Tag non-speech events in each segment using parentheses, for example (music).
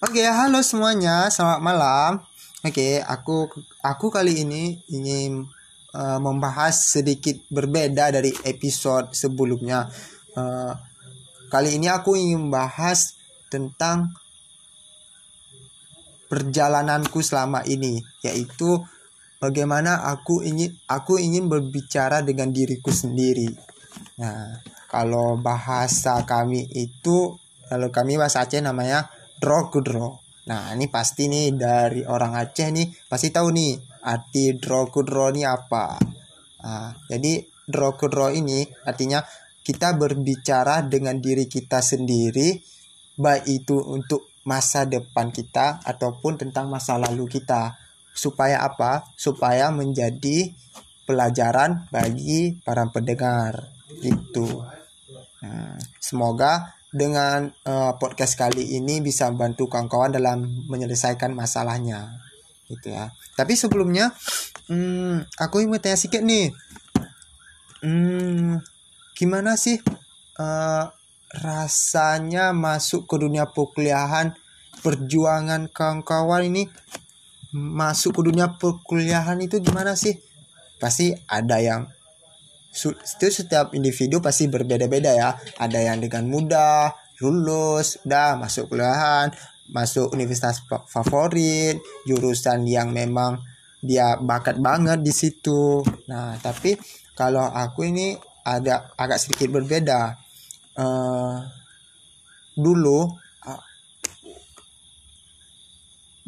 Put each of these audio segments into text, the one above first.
Oke, halo semuanya, selamat malam. Oke, aku aku kali ini ingin uh, membahas sedikit berbeda dari episode sebelumnya. Uh, kali ini aku ingin membahas tentang perjalananku selama ini, yaitu bagaimana aku ingin aku ingin berbicara dengan diriku sendiri. Nah, kalau bahasa kami itu kalau kami bahasa Aceh namanya draw kudro. Nah, ini pasti nih dari orang Aceh nih pasti tahu nih arti draw kudro ini apa. Nah, jadi draw kudro ini artinya kita berbicara dengan diri kita sendiri baik itu untuk masa depan kita ataupun tentang masa lalu kita supaya apa? Supaya menjadi pelajaran bagi para pendengar itu. Nah, semoga dengan uh, podcast kali ini bisa membantu kawan-kawan dalam menyelesaikan masalahnya gitu ya. Tapi sebelumnya hmm, aku ingin bertanya sedikit nih. Hmm, gimana sih uh, rasanya masuk ke dunia perkuliahan perjuangan kawan-kawan ini masuk ke dunia perkuliahan itu gimana sih? Pasti ada yang itu setiap individu pasti berbeda-beda ya. Ada yang dengan mudah lulus, udah masuk kuliahan, masuk universitas favorit, jurusan yang memang dia bakat banget di situ. Nah, tapi kalau aku ini ada agak sedikit berbeda. Uh, dulu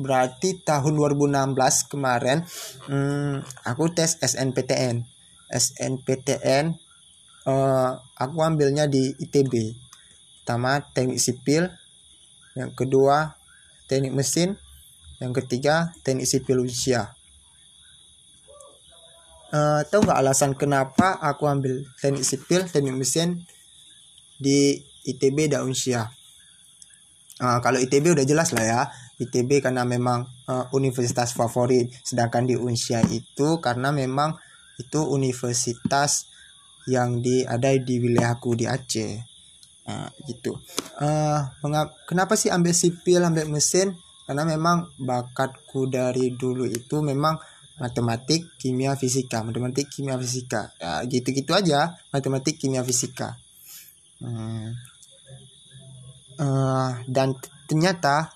berarti tahun 2016 kemarin hmm, aku tes SNPTN SNPTN uh, eh, aku ambilnya di ITB pertama teknik sipil. Yang kedua teknik mesin. Yang ketiga teknik sipil usia. Uh, tahu nggak alasan kenapa aku ambil teknik sipil teknik mesin di ITB dan Unsia uh, kalau ITB udah jelas lah ya. ITB karena memang uh, universitas favorit. Sedangkan di Unsia itu karena memang itu universitas yang di ada di wilayahku di Aceh. Nah, gitu. Uh, kenapa sih ambil sipil ambil mesin? Karena memang bakatku dari dulu itu memang matematik kimia fisika. Matematik kimia fisika. Ya, gitu gitu aja matematik kimia fisika. Hmm. uh, dan ternyata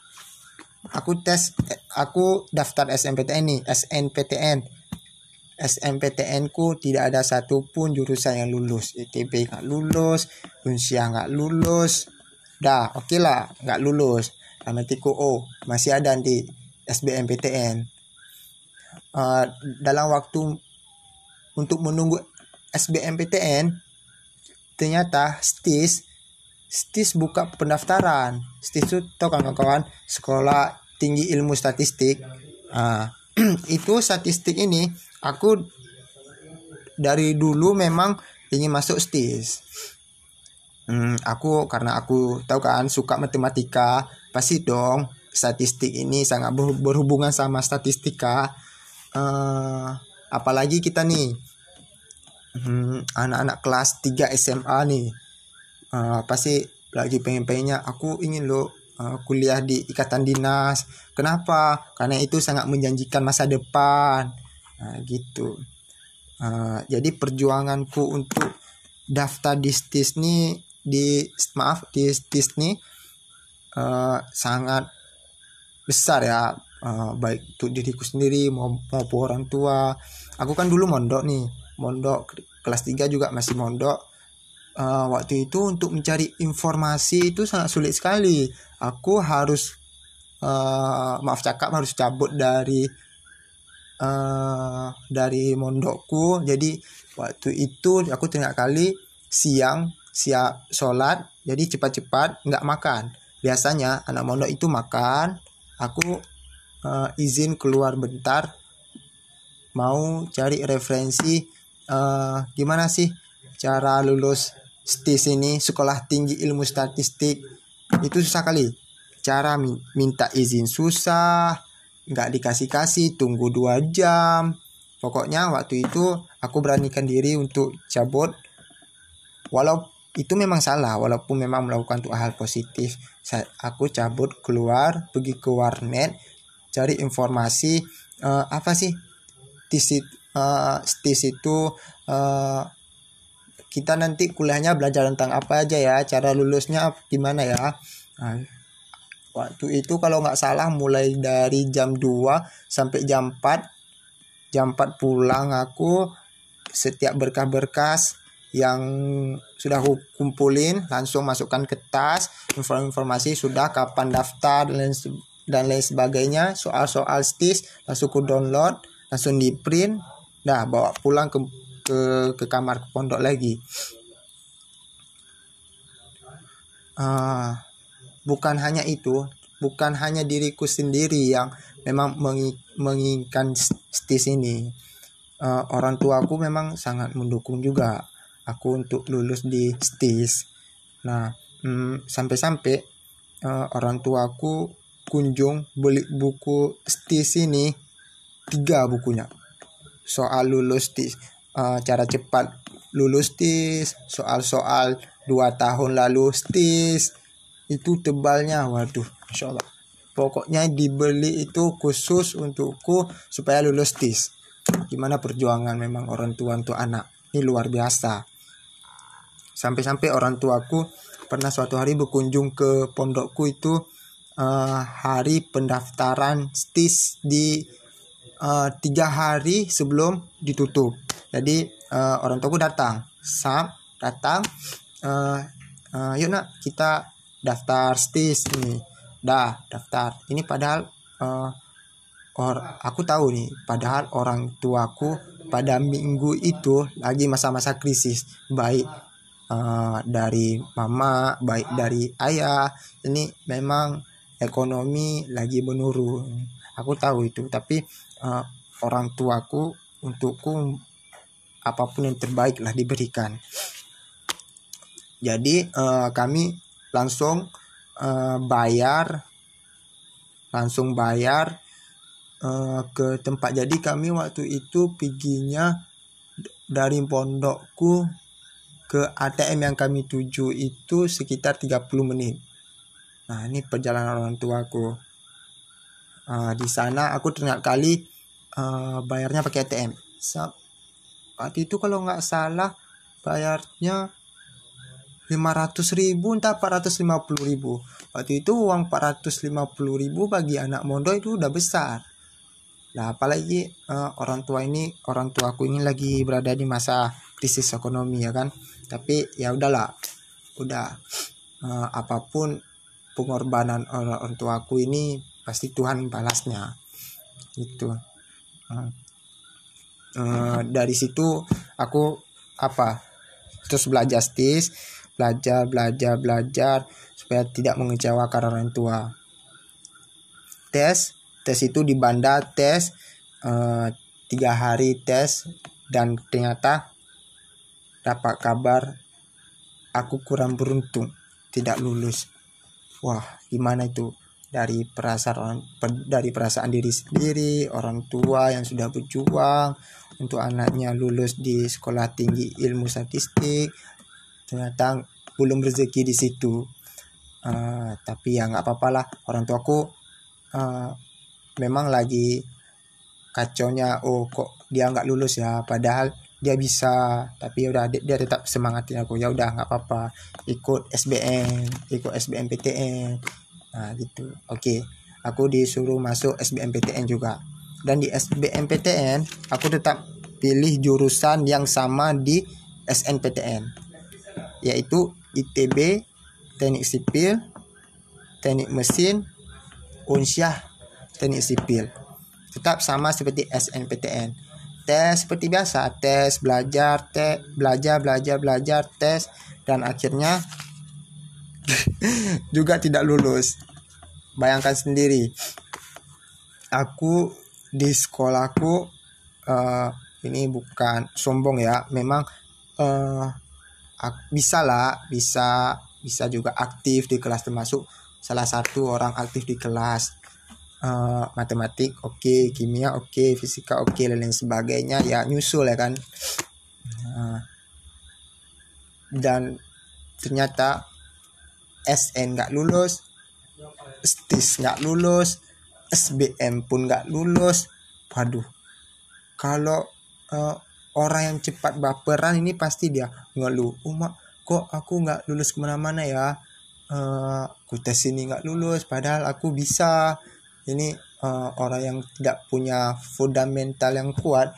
aku tes aku daftar SNPTN nih SNPTN SNPTN ku tidak ada satupun jurusan yang lulus. ITB nggak lulus Unsia nggak lulus. Dah oke okay lah nggak lulus. Amatiku oh masih ada di SBMPTN uh, eh, dalam waktu untuk menunggu SBMPTN ternyata STIS STIS buka pendaftaran. STIS itu tau kawan-kawan sekolah tinggi ilmu statistik. Uh, (clears throat) itu statistik ini aku dari dulu memang ingin masuk STIS hmm, aku karena aku tahu kan suka matematika pasti dong statistik ini sangat berhubungan sama statistika. Uh, apalagi kita nih hmm, anak-anak kelas 3 SMA nih uh, pasti lagi pengen-pengennya aku ingin lo uh, kuliah di ikatan dinas. Kenapa? Karena itu sangat menjanjikan masa depan nah, gitu. Uh, jadi perjuanganku untuk daftar di STIS nih di maaf di STIS nih uh, sangat besar ya. Uh, baik untuk diriku sendiri maupun orang tua. Aku kan dulu mondok nih. Mondok kelas 3 juga masih mondok. Uh, waktu itu untuk mencari informasi itu sangat sulit sekali. Aku harus uh, maaf cakap harus cabut dari uh, dari mondokku. Jadi waktu itu aku tengah kali siang siap sholat. Jadi cepat-cepat nggak makan. Biasanya anak mondok itu makan. Aku uh, izin keluar bentar. Mau cari referensi uh, gimana sih cara lulus STIS ini sekolah tinggi ilmu statistik. Itu susah kali. Cara minta izin susah nggak dikasih kasih tunggu dua jam. Pokoknya waktu itu aku beranikan diri untuk cabut. Walau itu memang salah walaupun memang melakukan tuh hal positif. Aku cabut keluar pergi ke warnet cari informasi uh, apa sih tis uh, tis itu uh, kita nanti kuliahnya belajar tentang apa aja ya cara lulusnya gimana ya. Nah, waktu itu kalau nggak salah mulai dari jam 2 sampai jam 4 jam 4 pulang aku setiap berkah-berkas yang sudah aku kumpulin langsung masukkan ke tas. Informasi sudah kapan daftar dan lain, dan lain sebagainya. Soal-soal stis langsung ku download langsung di print. Dah bawa pulang ke ke ke kamar pondok lagi. Uh, bukan hanya itu bukan hanya diriku sendiri yang memang menginginkan stis ini uh, orang tuaku memang sangat mendukung juga aku untuk lulus di STIS. Nah, hmm, sampai-sampai uh, orang tuaku kunjung beli buku STIS ini tiga bukunya. Soal lulus di uh, cara cepat lulus STIS, soal-soal dua tahun lalu STIS, itu tebalnya, waduh, insya Allah. Pokoknya dibeli itu khusus untukku supaya lulus TIS. Gimana perjuangan memang orang tua untuk anak. Ini luar biasa. Sampai-sampai orang tuaku pernah suatu hari berkunjung ke pondokku itu uh, hari pendaftaran STIS di uh, tiga hari sebelum ditutup. Jadi uh, orang tuaku datang, sam datang, uh, uh, yuk nak kita daftar STIS ini. Dah daftar. Ini padahal uh, or aku tahu nih, padahal orang tuaku pada minggu itu lagi masa-masa krisis baik uh, dari mama baik dari ayah ini memang ekonomi lagi menurun aku tahu itu tapi uh, orang tuaku untukku apa pun yang terbaik lah diberikan jadi uh, kami langsung uh, bayar langsung bayar uh, ke tempat jadi kami waktu itu perginya dari pondokku ke ATM yang kami tuju itu sekitar 30 menit. Nah, ini perjalanan orang tuaku. Uh, di sana aku ternyata kali uh, bayarnya pakai ATM. Waktu itu kalau nggak salah bayarnya 500 ribu entah 450 ribu. Waktu itu uang 450 ribu bagi anak mondo itu udah besar. Nah apalagi uh, orang tua ini orang tuaku ini lagi berada di masa krisis ekonomi ya kan? Tapi ya udahlah udah uh, apa pun pengorbanan orang tua aku ini pasti Tuhan balasnya. Itu uh, uh, dari situ aku apa terus belajar stis belajar belajar belajar supaya tidak mengecewakan orang tua. Tes tes itu di bandar tes uh, tiga hari tes dan ternyata dapat kabar aku kurang beruntung tidak lulus. Wah gimana itu? Dari perasaan dari perasaan diri sendiri orang tua yang sudah berjuang untuk anaknya lulus di sekolah tinggi ilmu statistik ternyata belum rezeki di situ. Uh, tapi ya nggak apa-apa lah. Orang tuaku uh, memang lagi kacaunya oh kok dia nggak lulus ya? Padahal dia bisa tapi ya udah dia, tetap semangatin aku. Ya udah nggak apa-apa. Ikut SBM ikut SBM PTN nah gitu. Oke. Okay. aku disuruh masuk SBM PTN juga. Dan di SBM PTN aku tetap pilih jurusan yang sama di SNPTN yaitu ITB Teknik Sipil Teknik Mesin Unsyah Teknik Sipil. Tetap sama seperti SNPTN tes seperti biasa tes belajar tes belajar belajar belajar tes dan akhirnya (laughs) juga tidak lulus. Bayangkan sendiri aku di sekolahku uh, ini bukan sombong ya memang uh, bisa lah bisa bisa juga aktif di kelas termasuk salah satu orang aktif di kelas. Uh, matematik oke okay, kimia oke okay, fisika oke okay, dan lain sebagainya. Ya nyusul ya kan. Uh, dan ternyata SN nggak lulus STIS nggak lulus SBM pun nggak lulus. Waduh. Kalau uh, orang yang cepat baperan ini pasti dia ngeluh umat kok aku nggak lulus ke mana-mana ya? Uh, aku tes ini nggak lulus padahal aku bisa. Ini uh, orang yang tidak punya fundamental yang kuat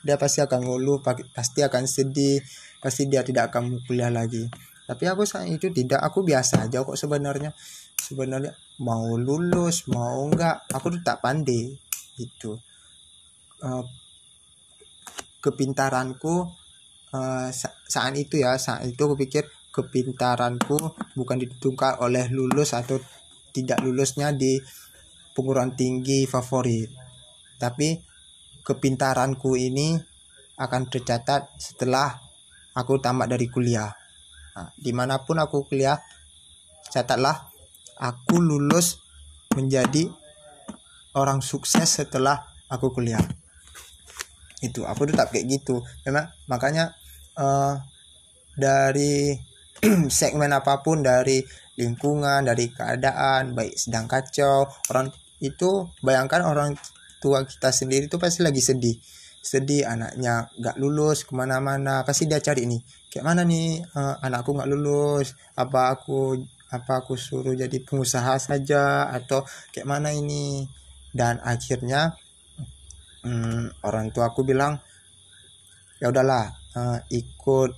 dia pasti akan ngeluh pasti akan sedih pasti dia tidak akan kuliah lagi. Tapi aku saat itu tidak aku biasa aja kok sebenarnya. Sebenarnya mau lulus mau enggak aku tuh tak pandai itu uh, kepintaranku uh, saat itu ya saat itu aku pikir kepintaranku bukan ditentukan oleh lulus atau tidak lulusnya di penguruan tinggi favorit. Tapi kepintaranku ini akan tercatat setelah aku tamat dari kuliah. Nah, di mana pun aku kuliah catatlah aku lulus menjadi orang sukses setelah aku kuliah itu aku tetap kayak gitu. Memang makanya uh, dari (clears throat) segmen apa pun dari lingkungan dari keadaan baik sedang kacau orang itu bayangkan orang tua kita sendiri itu pasti lagi sedih. Sedih anaknya nggak lulus ke mana-mana. Pasti dia cari nih kayak mana nih uh, anakku nggak lulus? Apa aku apa aku suruh jadi pengusaha saja? Atau kayak mana ini? Dan akhirnya um, orang tua aku bilang ya udahlah uh, ikut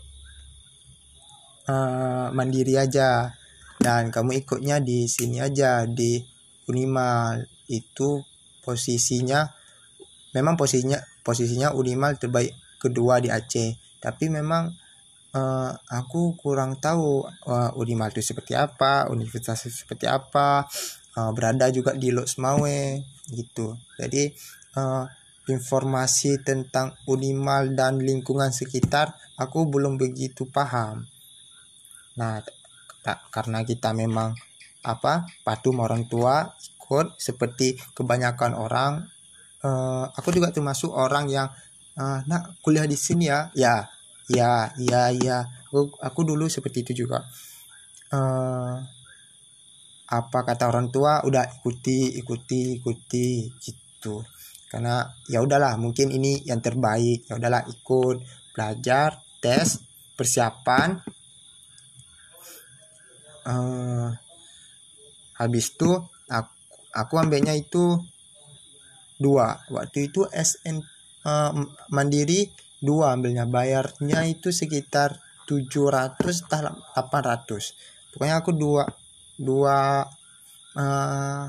uh, mandiri aja. Dan kamu ikutnya di sini aja di Unimal. Itu posisinya memang posisinya posisinya Unimal terbaik kedua di Aceh. Tapi memang uh, aku kurang tahu uh, Unimal itu seperti apa universitas itu seperti apa uh, berada juga di Lok Semawe gitu. Jadi uh, informasi tentang Unimal dan lingkungan sekitar aku belum begitu paham. Nah, tak, karena kita memang apa patuh orang tua ikut seperti kebanyakan orang uh, aku juga termasuk orang yang uh, nak kuliah di sini ya? Ya ya ya ya. Aku, aku dulu seperti itu juga. Uh, apa kata orang tua? Udah ikuti ikuti ikuti gitu karena ya udahlah mungkin ini yang terbaik. Ya udahlah ikut belajar tes persiapan. Uh, habis itu aku, aku ambilnya itu dua. Waktu itu SN uh, eh, mandiri dua ambilnya. Bayarnya itu sekitar 700 atau 800 pokoknya aku dua dua uh,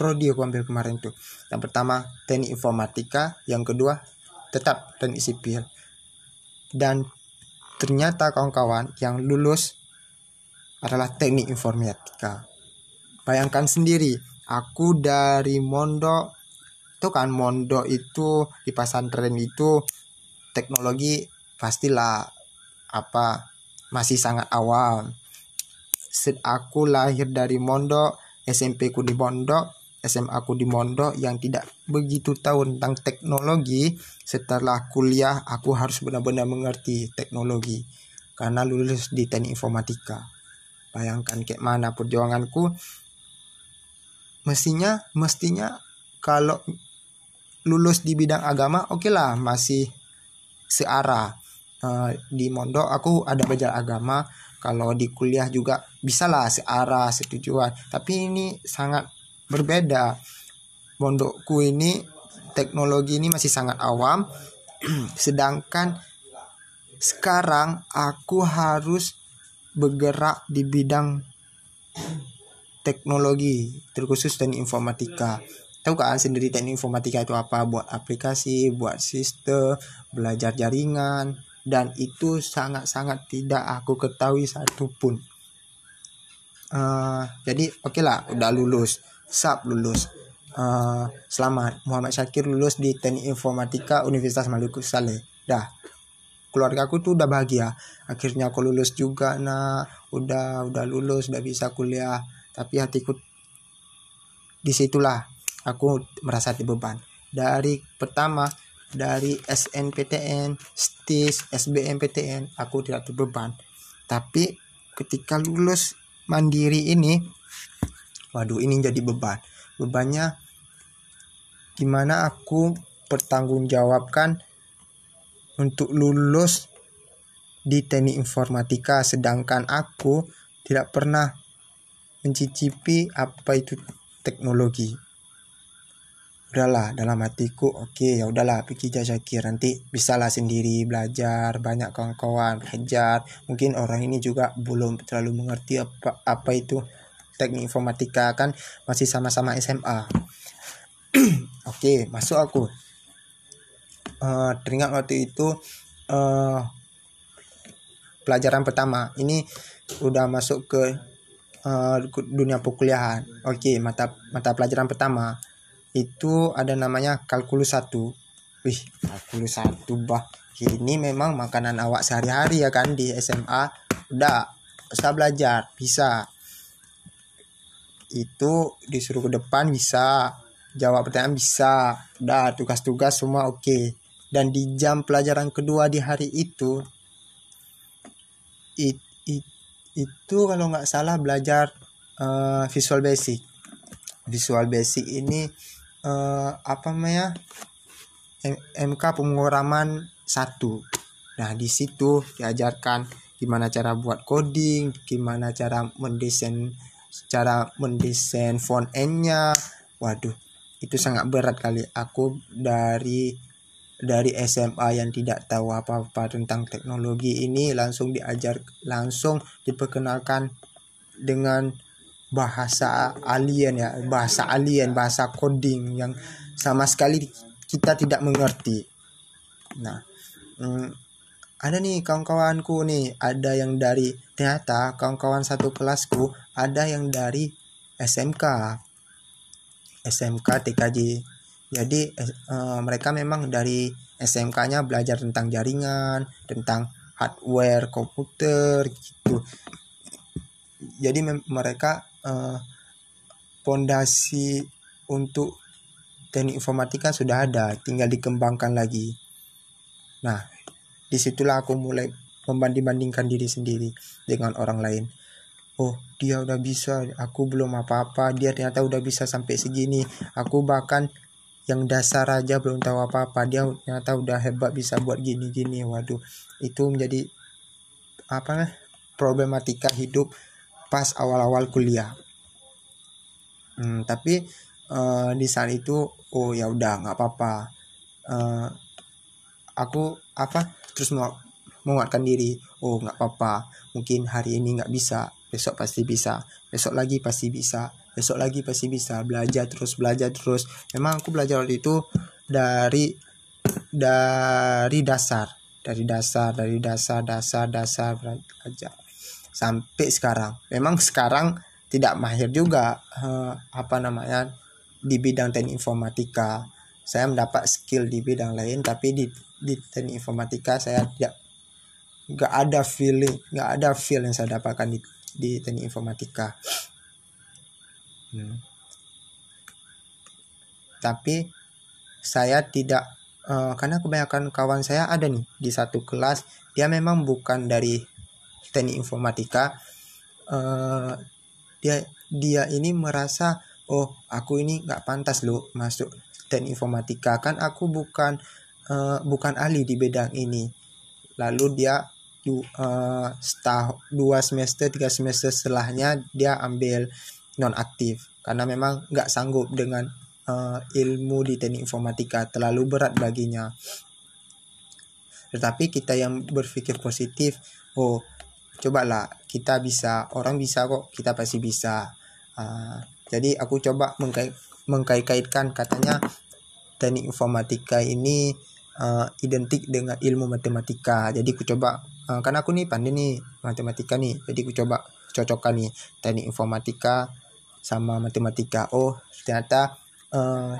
prodi aku ambil kemarin tuh yang pertama teknik informatika yang kedua tetap teknik sipil dan ternyata kawan-kawan yang lulus adalah teknik informatika. Bayangkan sendiri, aku dari Mondo, itu kan Mondo itu di pesantren itu teknologi pastilah apa masih sangat awal. Set aku lahir dari Mondo, SMP ku di Mondo, SMA aku di Mondo yang tidak begitu tahu tentang teknologi. Setelah kuliah aku harus benar-benar mengerti teknologi karena lulus di teknik informatika. Bayangkan kayak mana perjuanganku. Mestinya mestinya kalau lulus di bidang agama oke okay lah masih searah. Uh, di mondok aku ada belajar agama. Kalau di kuliah juga bisa lah searah setujuan. Tapi ini sangat berbeda. Mondokku ini teknologi ini masih sangat awam. (clears throat) Sedangkan sekarang aku harus bergerak di bidang teknologi terkhusus teknik informatika. Tahu kan sendiri teknik informatika itu apa? Buat aplikasi buat sistem belajar jaringan dan itu sangat-sangat tidak aku ketahui satupun. Uh, jadi oke okay lah udah lulus sab lulus uh, selamat. Muhammad Syakir lulus di teknik informatika Universitas Maluku Saleh. Dah. Keluarga aku tuh udah bahagia. Akhirnya aku lulus juga nah udah udah lulus udah bisa kuliah. Tapi hatiku di situlah aku merasa dibeban. Dari pertama dari SNPTN, STIS, SBMPTN aku tidak terbeban. Tapi ketika lulus mandiri ini waduh ini jadi beban. Bebannya gimana aku pertanggungjawabkan untuk lulus di teknik informatika sedangkan aku tidak pernah mencicipi apa itu teknologi. Udahlah dalam hatiku oke okay, ya udahlah pikir Syakir nanti bisalah sendiri belajar banyak kawan-kawan belajar. Mungkin orang ini juga belum terlalu mengerti apa apa itu teknik informatika kan masih sama-sama SMA (clears throat) oke okay, masuk aku. Uh, teringat waktu itu uh, pelajaran pertama. Ini udah masuk ke uh, dunia perkuliahan. Oke okay, mata mata pelajaran pertama. Itu ada namanya kalkulus satu. Wih kalkulus satu bah. Ini memang makanan awak sehari-hari ya kan di SMA udah bisa belajar. Bisa itu disuruh ke depan bisa jawab pertanyaan bisa udah tugas-tugas semua oke okay. dan di jam pelajaran kedua di hari itu it, it, itu kalau nggak salah belajar uh, visual basic visual basic ini uh, apa namanya MK penguraman satu. Nah di situ diajarkan gimana cara buat coding, gimana cara mendesain, cara mendesain font N-nya. Waduh, itu sangat berat kali. Aku dari dari SMA yang tidak tahu apa-apa tentang teknologi ini langsung diajar, langsung diperkenalkan dengan bahasa alien ya bahasa alien bahasa coding yang sama sekali kita tidak mengerti nah hmm, ada nih kawan-kawanku nih ada yang dari ternyata kawan-kawan satu kelasku ada yang dari SMK SMK TKJ jadi eh, mereka memang dari SMK-nya belajar tentang jaringan tentang hardware komputer gitu. Jadi mereka pondasi uh, untuk teknik informatika sudah ada, tinggal dikembangkan lagi. Nah, di situlah aku mulai membanding-bandingkan diri sendiri dengan orang lain. Oh, dia udah bisa, aku belum apa-apa. Dia ternyata udah bisa sampai segini. Aku bahkan yang dasar aja belum tahu apa-apa. Dia ternyata udah hebat bisa buat gini-gini. Waduh, itu menjadi apa problematika hidup pas awal-awal kuliah hmm, tapi uh, di saat itu oh ya udah nggak apa-apa uh, aku apa terus mau menguatkan diri. Oh nggak apa-apa. Mungkin hari ini nggak bisa. Besok pasti bisa. Besok lagi pasti bisa. Besok lagi pasti bisa. Belajar terus belajar terus. Memang aku belajar waktu itu dari dari dasar. Dari dasar dari dasar dasar dasar belajar. Sampai sekarang. Memang sekarang tidak mahir juga uh, apa namanya di bidang teknik informatika. Saya mendapat skill di bidang lain tapi di di teknik informatika saya tidak nggak ada feeling nggak ada feel yang saya dapatkan di di teknik informatika. Hmm. Tapi saya tidak uh, karena kebanyakan kawan saya ada nih di satu kelas dia memang bukan dari teknik informatika uh, dia dia ini merasa oh aku ini nggak pantas loh masuk teknik informatika. Kan aku bukan uh, bukan ahli di bidang ini. Lalu dia du, uh, setah, dua semester tiga semester setelahnya dia ambil non aktif karena memang nggak sanggup dengan uh, ilmu di teknik informatika. Terlalu berat baginya. Tetapi kita yang berpikir positif oh cobalah. Kita bisa orang bisa kok kita pasti bisa. Uh, jadi aku coba mengkait mengkait-kaitkan katanya teknik informatika ini uh, identik dengan ilmu matematika jadi aku coba uh, karena aku nih pandai nih matematika nih jadi aku coba cocokkan nih teknik informatika sama matematika oh ternyata uh,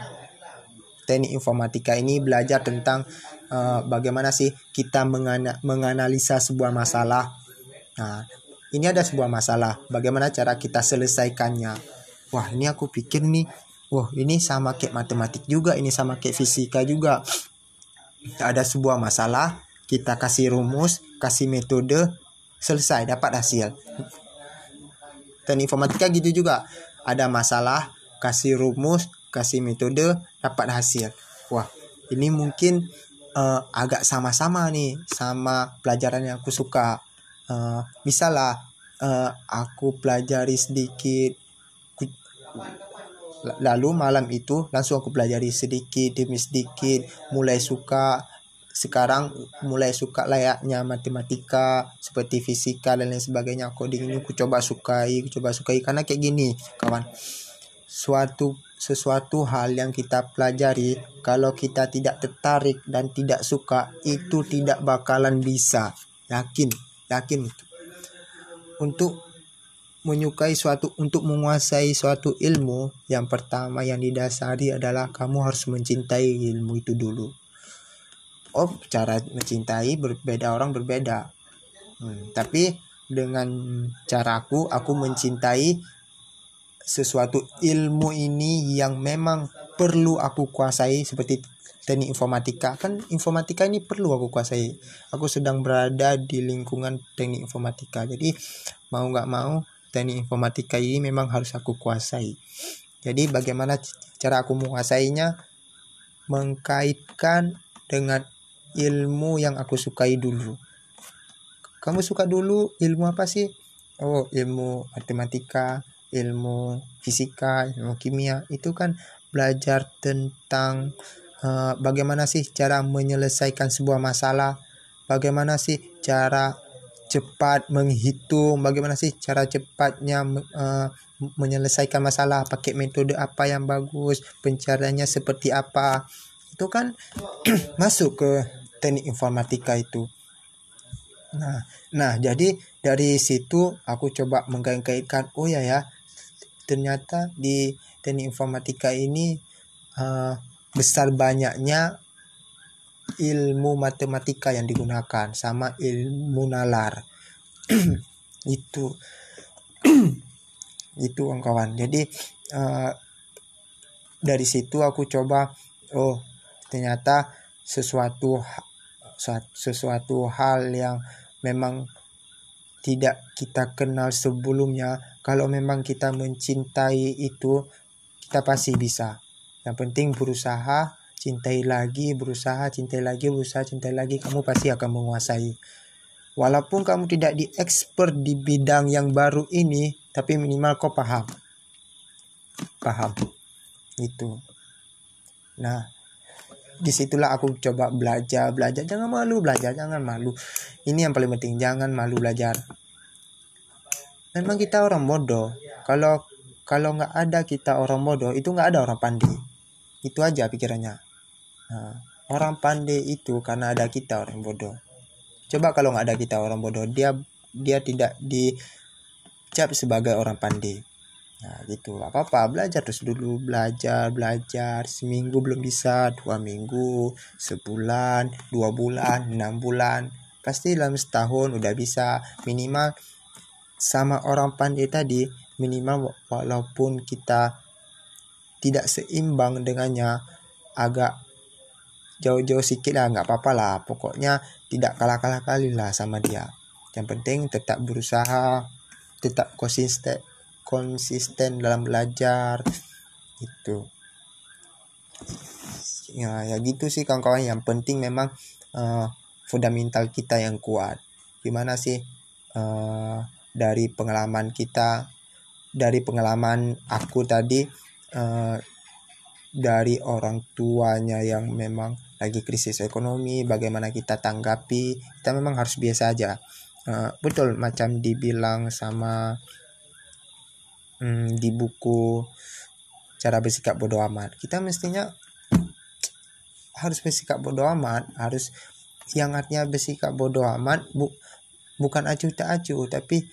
teknik informatika ini belajar tentang uh, bagaimana sih kita mengana menganalisa sebuah masalah Nah, ini ada sebuah masalah. Bagaimana cara kita selesaikannya? Wah, ini aku pikir nih, wah ini sama kayak matematik juga, ini sama kayak fisika juga. Ada sebuah masalah, kita kasih rumus, kasih metode, selesai dapat hasil. Teknik informatika gitu juga. Ada masalah kasih rumus kasih metode dapat hasil. Wah ini mungkin uh, agak sama-sama nih sama pelajaran yang aku suka. Uh, misalnya uh, aku pelajari sedikit lalu malam itu langsung aku pelajari sedikit demi sedikit mulai suka sekarang mulai suka layaknya matematika seperti fisika dan lain sebagainya. Coding ini aku coba sukai aku coba sukai karena kayak gini kawan. Suatu sesuatu hal yang kita pelajari kalau kita tidak tertarik dan tidak suka itu tidak bakalan bisa. Yakin yakin. Untuk menyukai suatu untuk menguasai suatu ilmu yang pertama yang didasari adalah kamu harus mencintai ilmu itu dulu. Oh cara mencintai berbeda orang berbeda. Hmm, tapi dengan caraku aku mencintai sesuatu ilmu ini yang memang perlu aku kuasai seperti teknik informatika. Kan informatika ini perlu aku kuasai. Aku sedang berada di lingkungan teknik informatika. Jadi mau nggak mau teknik informatika ini memang harus aku kuasai. Jadi bagaimana cara aku menguasainya? Mengkaitkan dengan ilmu yang aku sukai dulu. Kamu suka dulu ilmu apa sih? Oh, ilmu matematika, ilmu fisika, ilmu kimia. Itu kan belajar tentang uh, bagaimana sih cara menyelesaikan sebuah masalah, bagaimana sih cara cepat menghitung bagaimana sih cara cepatnya uh, menyelesaikan masalah pakai metode apa yang bagus pencariannya seperti apa. Itu kan (clears throat) masuk ke teknik informatika itu. Nah nah jadi dari situ aku coba mengkait-kaitkan oh ya ya ternyata di teknik informatika ini uh, besar banyaknya ilmu matematika yang digunakan sama ilmu nalar. (clears throat) Itu. (clears throat) Itu kawan-kawan jadi uh, dari situ aku coba oh ternyata sesuatu sesuatu hal yang memang tidak kita kenal sebelumnya. Kalau memang kita mencintai itu kita pasti bisa. Yang penting berusaha cintai lagi, berusaha, cintai lagi, berusaha, cintai lagi, kamu pasti akan menguasai. Walaupun kamu tidak di expert di bidang yang baru ini, tapi minimal kau paham. Paham. Itu. Nah, di situlah aku coba belajar, belajar. Jangan malu belajar, jangan malu. Ini yang paling penting, jangan malu belajar. Memang kita orang bodoh. Kalau kalau nggak ada kita orang bodoh, itu nggak ada orang pandai. Itu aja pikirannya. Orang pandai itu karena ada kita orang bodoh. Coba kalau nggak ada kita orang bodoh, dia dia tidak dicap sebagai orang pandai. Nah gitu. Apa apa belajar terus dulu. Belajar belajar. Seminggu belum bisa dua minggu sebulan dua bulan enam bulan. Pasti dalam setahun udah bisa. Minimal sama orang pandai tadi minimal walaupun kita tidak seimbang dengannya agak jauh-jauh sedikit lah nggak apa-apa lah. Pokoknya tidak kalah-kalah kali lah sama dia. Yang penting tetap berusaha tetap konsisten konsisten dalam belajar. Itu. Ya ya gitu sih kawan-kawan. Yang penting memang uh, fundamental kita yang kuat. Gimana sih uh, dari pengalaman kita dari pengalaman aku tadi uh, dari orang tuanya yang memang lagi krisis ekonomi, bagaimana kita tanggapi, kita memang harus biasa aja. Uh, betul macam dibilang sama um, di buku cara bersikap bodoh amat. Kita mestinya harus bersikap bodoh amat, harus yang artinya bersikap bodoh amat bu, bukan acuh tak acuh, tapi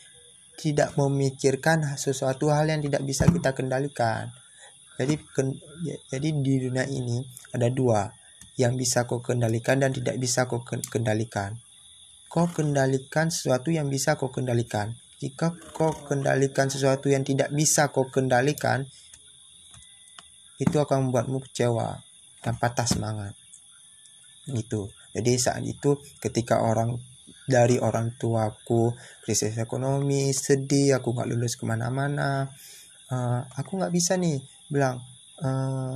tidak memikirkan sesuatu hal yang tidak bisa kita kendalikan. Jadi jadi di dunia ini ada dua, yang bisa kau kendalikan dan tidak bisa kau kendalikan. Kau kendalikan sesuatu yang bisa kau kendalikan. Jika kau kendalikan sesuatu yang tidak bisa kau kendalikan, itu akan membuatmu kecewa dan patah semangat. Itu. Jadi saat itu ketika orang dari orang tuaku krisis ekonomi sedih aku nggak lulus ke mana-mana uh, aku nggak bisa nih bilang uh,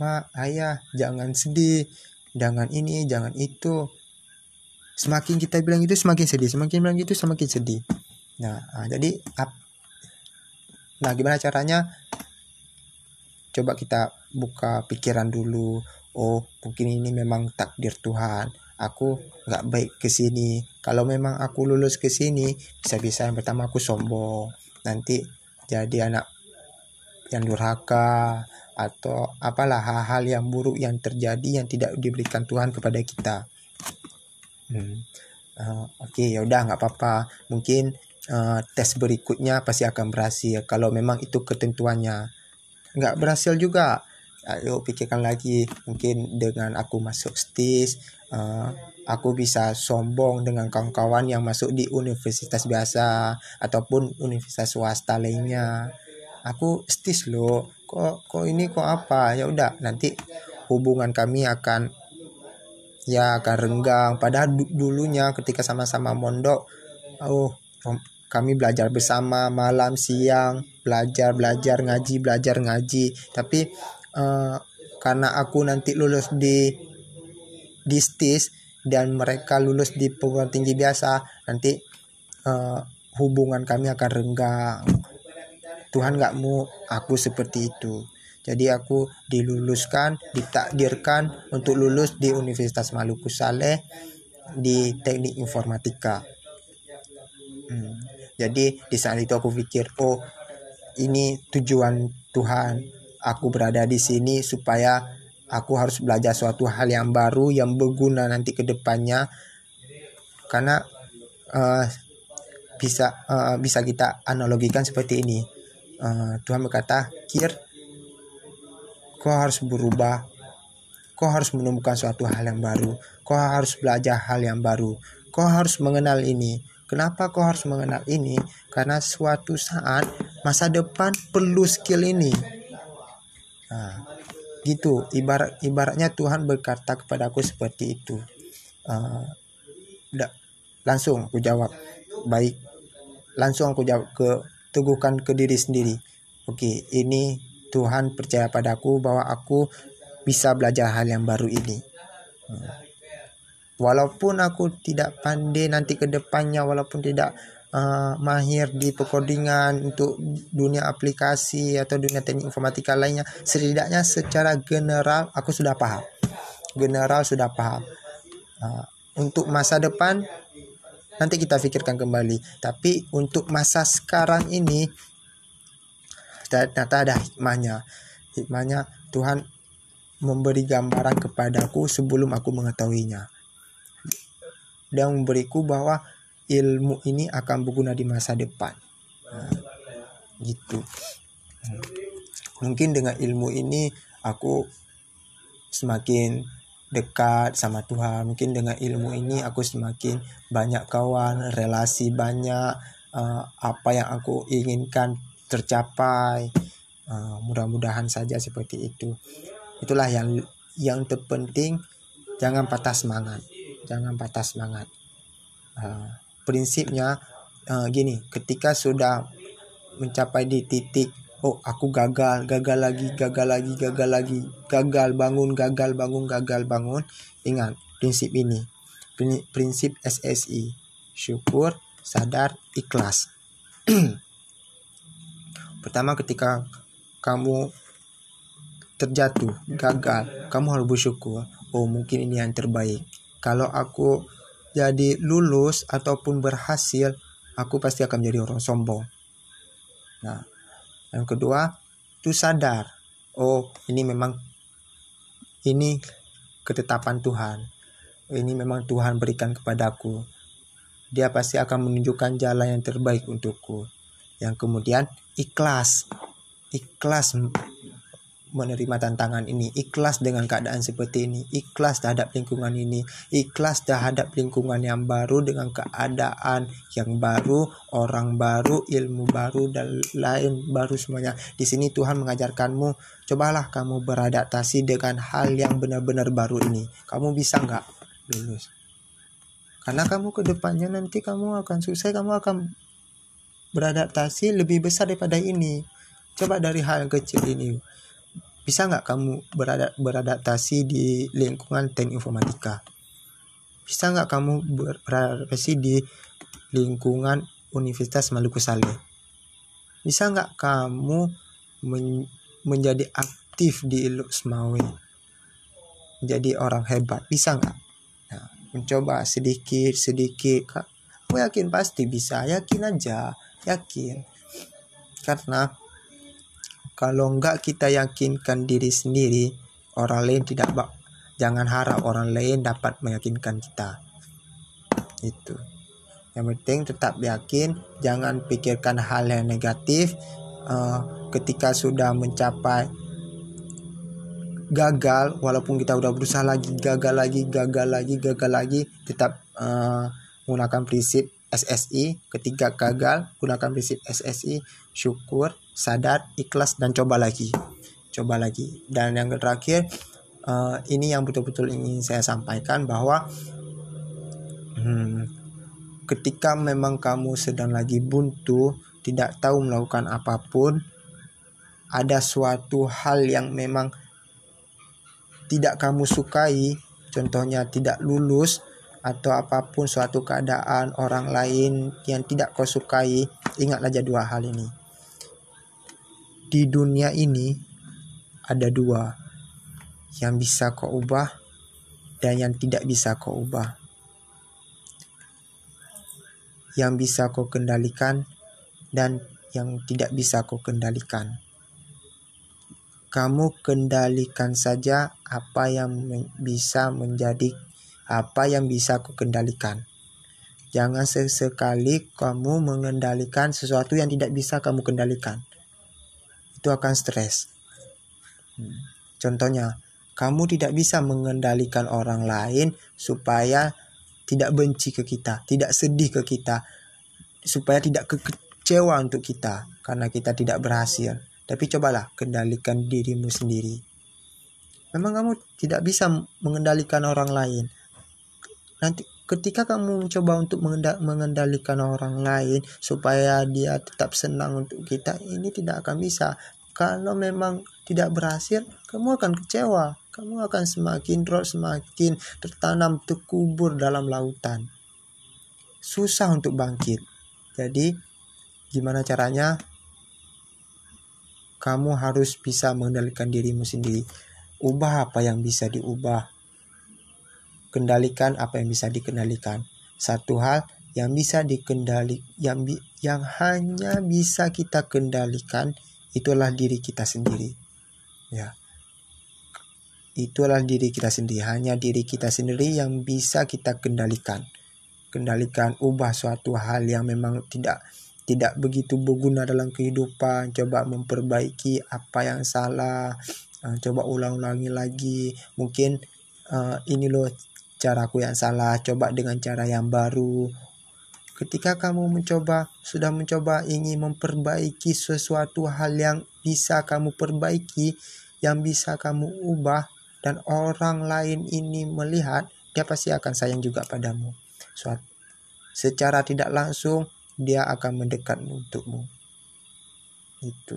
ma ayah jangan sedih. Jangan ini jangan itu. Semakin kita bilang itu semakin sedih. Semakin bilang itu semakin sedih. Nah jadi ap, nah gimana caranya? Coba kita buka pikiran dulu. Oh mungkin ini memang takdir Tuhan. Aku nggak baik ke sini. Kalau memang aku lulus ke sini bisa-bisa yang pertama aku sombong. Nanti jadi anak yang durhaka atau apalah hal-hal yang buruk yang terjadi yang tidak diberikan Tuhan kepada kita. Hmm. uh, oke okay, ya udah nggak apa-apa. Mungkin uh, tes berikutnya pasti akan berhasil kalau memang itu ketentuannya. Nggak berhasil juga. Ayo pikirkan lagi. Mungkin dengan aku masuk stis uh, aku bisa sombong dengan kawan-kawan yang masuk di universitas biasa ataupun universitas swasta lainnya. Aku stis loh kok kok ini kok apa? Ya udah nanti hubungan kami akan ya akan renggang. Padahal dulunya ketika sama-sama mondok oh kami belajar bersama malam siang belajar belajar ngaji belajar ngaji. Tapi uh, karena aku nanti lulus di di STIS dan mereka lulus di perguruan tinggi biasa nanti uh, hubungan kami akan renggang Tuhan nggak mau aku seperti itu. Jadi aku diluluskan ditakdirkan untuk lulus di Universitas Maluku Saleh di teknik informatika. Hmm. jadi di saat itu aku pikir oh ini tujuan Tuhan. Aku berada di sini supaya aku harus belajar suatu hal yang baru yang berguna nanti ke depannya. Karena uh, bisa uh, bisa kita analogikan seperti ini uh, Tuhan berkata kir kau harus berubah. Kau harus menemukan suatu hal yang baru. Kau harus belajar hal yang baru. Kau harus mengenal ini. Kenapa kau harus mengenal ini? Karena suatu saat masa depan perlu skill ini. Nah, gitu. Ibarat ibaratnya Tuhan berkata kepada aku seperti itu. Uh, langsung aku jawab. Baik. Langsung aku jawab ke teguhkan ke diri sendiri. Oke, ini Tuhan percaya padaku bahwa aku bisa belajar hal yang baru ini. Hmm. Walaupun aku tidak pandai nanti ke depannya, walaupun tidak uh, mahir di pekodingan untuk dunia aplikasi atau dunia teknik informatika lainnya setidaknya secara general aku sudah paham general sudah paham uh, untuk masa depan nanti kita pikirkan kembali. Tapi untuk masa sekarang ini ternyata ada hikmahnya. Hikmahnya Tuhan memberi gambaran kepadaku sebelum aku mengetahuinya. Dan memberiku bahwa ilmu ini akan berguna di masa depan. Nah, gitu. Hmm. mungkin dengan ilmu ini aku semakin dekat sama Tuhan. Mungkin dengan ilmu ini aku semakin banyak kawan relasi banyak uh, apa yang aku inginkan tercapai. Uh, mudah-mudahan saja seperti itu. Itulah yang yang terpenting. Jangan patah semangat. Jangan patah semangat. Uh, prinsipnya uh, gini ketika sudah mencapai di titik oh aku gagal gagal lagi gagal lagi gagal lagi. Gagal bangun gagal bangun gagal bangun. Ingat prinsip ini. Prinsip SSI syukur sadar ikhlas. (clears throat) Pertama ketika kamu terjatuh gagal kamu harus bersyukur. Oh mungkin ini yang terbaik. Kalau aku jadi lulus ataupun berhasil, aku pasti akan menjadi orang sombong. Nah, yang kedua, itu sadar, oh ini memang ini ketetapan Tuhan. Ini memang Tuhan berikan kepadaku. Dia pasti akan menunjukkan jalan yang terbaik untukku. Yang kemudian ikhlas. Ikhlas menerima tantangan ini, ikhlas dengan keadaan seperti ini, ikhlas terhadap lingkungan ini, ikhlas terhadap lingkungan yang baru dengan keadaan yang baru, orang baru, ilmu baru dan lain baru semuanya. Di sini Tuhan mengajarkanmu, cobalah kamu beradaptasi dengan hal yang benar-benar baru ini. Kamu bisa nggak lulus? karena kamu ke depannya nanti kamu akan sukses kamu akan beradaptasi lebih besar daripada ini coba dari hal kecil ini bisa nggak kamu berada, beradaptasi di lingkungan teknik informatika? Bisa nggak kamu beradaptasi di lingkungan Universitas Maluku Saleh? Bisa nggak kamu men menjadi aktif di Iluk Semawe? Menjadi orang hebat. Bisa nggak? Nah, mencoba sedikit sedikit kak. Aku yakin pasti bisa. Yakin aja. Yakin. Karena kalau enggak kita yakinkan diri sendiri, orang lain tidak bak jangan harap orang lain dapat meyakinkan kita. Itu. Yang penting tetap yakin, jangan pikirkan hal yang negatif. Uh, ketika sudah mencapai gagal, walaupun kita udah berusaha lagi, gagal lagi, gagal lagi, gagal lagi, tetap uh, menggunakan prinsip SSI. Ketika gagal, gunakan prinsip SSI, syukur, sadar, ikhlas dan coba lagi. Coba lagi. Dan yang terakhir uh, ini yang betul-betul ingin saya sampaikan bahwa hmm, ketika memang kamu sedang lagi buntu, tidak tahu melakukan apa pun, ada suatu hal yang memang tidak kamu sukai, contohnya tidak lulus atau apa pun suatu keadaan orang lain yang tidak kau sukai, ingatlah aja dua hal ini di dunia ini ada dua yang bisa kau ubah dan yang tidak bisa kau ubah. Yang bisa kau kendalikan dan yang tidak bisa kau kendalikan. Kamu kendalikan saja apa yang bisa menjadi apa yang bisa kau kendalikan. Jangan sesekali kamu mengendalikan sesuatu yang tidak bisa kamu kendalikan itu akan stres. Hmm. Contohnya, kamu tidak bisa mengendalikan orang lain supaya tidak benci ke kita, tidak sedih ke kita, supaya tidak kecewa untuk kita karena kita tidak berhasil. Tapi cobalah kendalikan dirimu sendiri. Memang kamu tidak bisa mengendalikan orang lain. Nanti ketika kamu mencoba untuk mengendalikan orang lain supaya dia tetap senang untuk kita ini tidak akan bisa. Kalau memang tidak berhasil kamu akan kecewa. Kamu akan semakin drop semakin tertanam terkubur dalam lautan. Susah untuk bangkit. Jadi gimana caranya? Kamu harus bisa mengendalikan dirimu sendiri. Ubah apa yang bisa diubah kendalikan apa yang bisa dikendalikan. Satu hal yang bisa dikendali yang bi, yang hanya bisa kita kendalikan itulah diri kita sendiri. Ya. Itulah diri kita sendiri, hanya diri kita sendiri yang bisa kita kendalikan. Kendalikan ubah suatu hal yang memang tidak tidak begitu berguna dalam kehidupan, coba memperbaiki apa yang salah, uh, coba ulang-ulangi lagi. Mungkin uh, ini loh caraku yang salah, coba dengan cara yang baru. Ketika kamu mencoba, sudah mencoba ingin memperbaiki sesuatu hal yang bisa kamu perbaiki, yang bisa kamu ubah, dan orang lain ini melihat, dia pasti akan sayang juga padamu. Secara tidak langsung, dia akan mendekat untukmu. Itu.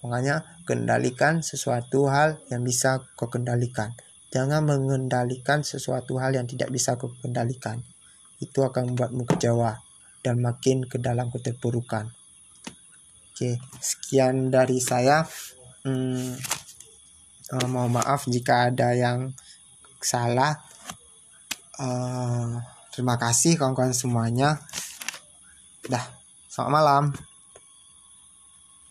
Makanya kendalikan sesuatu hal yang bisa kau kendalikan. Jangan mengendalikan sesuatu hal yang tidak bisa kau kendalikan. Itu akan membuatmu kecewa dan makin ke dalam keterpurukan. Oke, sekian dari saya. Hmm, uh, mohon maaf jika ada yang salah. Uh, terima kasih kawan-kawan semuanya. Dah, selamat malam.